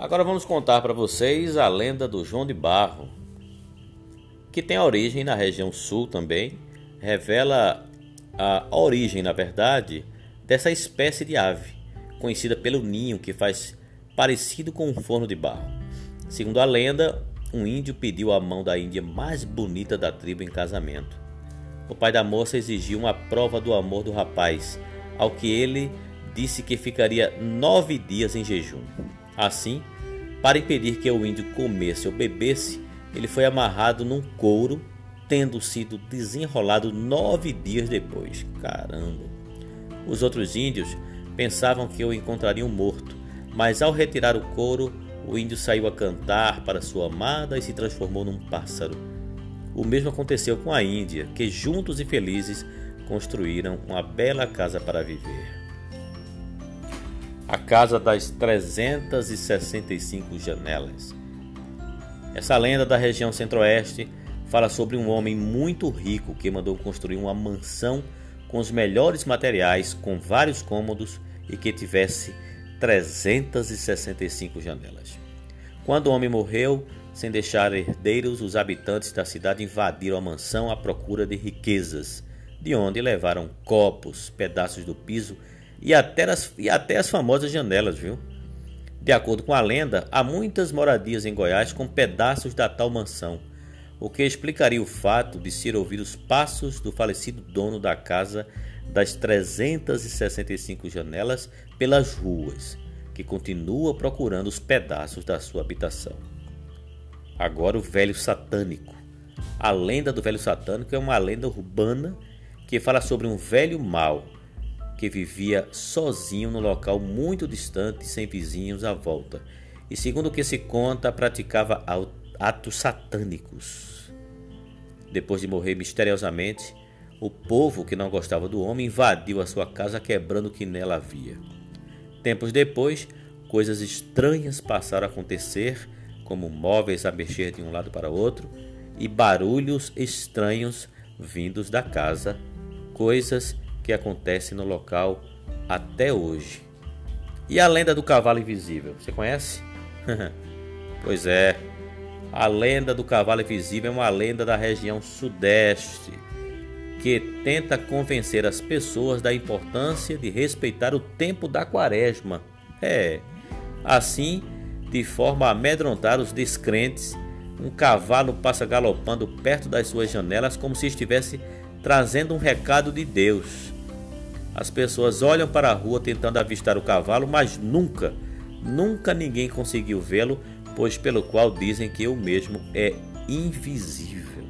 Agora vamos contar para vocês a lenda do João de Barro, que tem origem na região sul também, revela a origem, na verdade, dessa espécie de ave, conhecida pelo ninho que faz parecido com um forno de barro. Segundo a lenda, um índio pediu a mão da índia mais bonita da tribo em casamento. O pai da moça exigiu uma prova do amor do rapaz, ao que ele disse que ficaria nove dias em jejum. Assim, para impedir que o índio comesse ou bebesse, ele foi amarrado num couro, tendo sido desenrolado nove dias depois. Caramba! Os outros índios pensavam que o encontrariam morto, mas ao retirar o couro, o índio saiu a cantar para sua amada e se transformou num pássaro. O mesmo aconteceu com a Índia, que juntos e felizes construíram uma bela casa para viver. Casa das 365 janelas. Essa lenda da região centro-oeste fala sobre um homem muito rico que mandou construir uma mansão com os melhores materiais, com vários cômodos e que tivesse 365 janelas. Quando o homem morreu, sem deixar herdeiros, os habitantes da cidade invadiram a mansão à procura de riquezas, de onde levaram copos, pedaços do piso e até as, e até as famosas janelas, viu? De acordo com a lenda, há muitas moradias em Goiás com pedaços da tal mansão, o que explicaria o fato de se ouvir os passos do falecido dono da casa das 365 janelas pelas ruas, que continua procurando os pedaços da sua habitação. Agora o velho satânico. A lenda do velho satânico é uma lenda urbana que fala sobre um velho mal que vivia sozinho no local muito distante, sem vizinhos à volta, e segundo o que se conta, praticava atos satânicos. Depois de morrer misteriosamente, o povo que não gostava do homem invadiu a sua casa, quebrando o que nela havia. Tempos depois, coisas estranhas passaram a acontecer, como móveis a mexer de um lado para outro e barulhos estranhos vindos da casa, coisas que acontece no local até hoje. E a lenda do cavalo invisível, você conhece? pois é, a lenda do cavalo invisível é uma lenda da região sudeste que tenta convencer as pessoas da importância de respeitar o tempo da quaresma. É, assim, de forma a amedrontar os descrentes, um cavalo passa galopando perto das suas janelas como se estivesse trazendo um recado de Deus. As pessoas olham para a rua tentando avistar o cavalo, mas nunca, nunca ninguém conseguiu vê-lo, pois pelo qual dizem que o mesmo é invisível.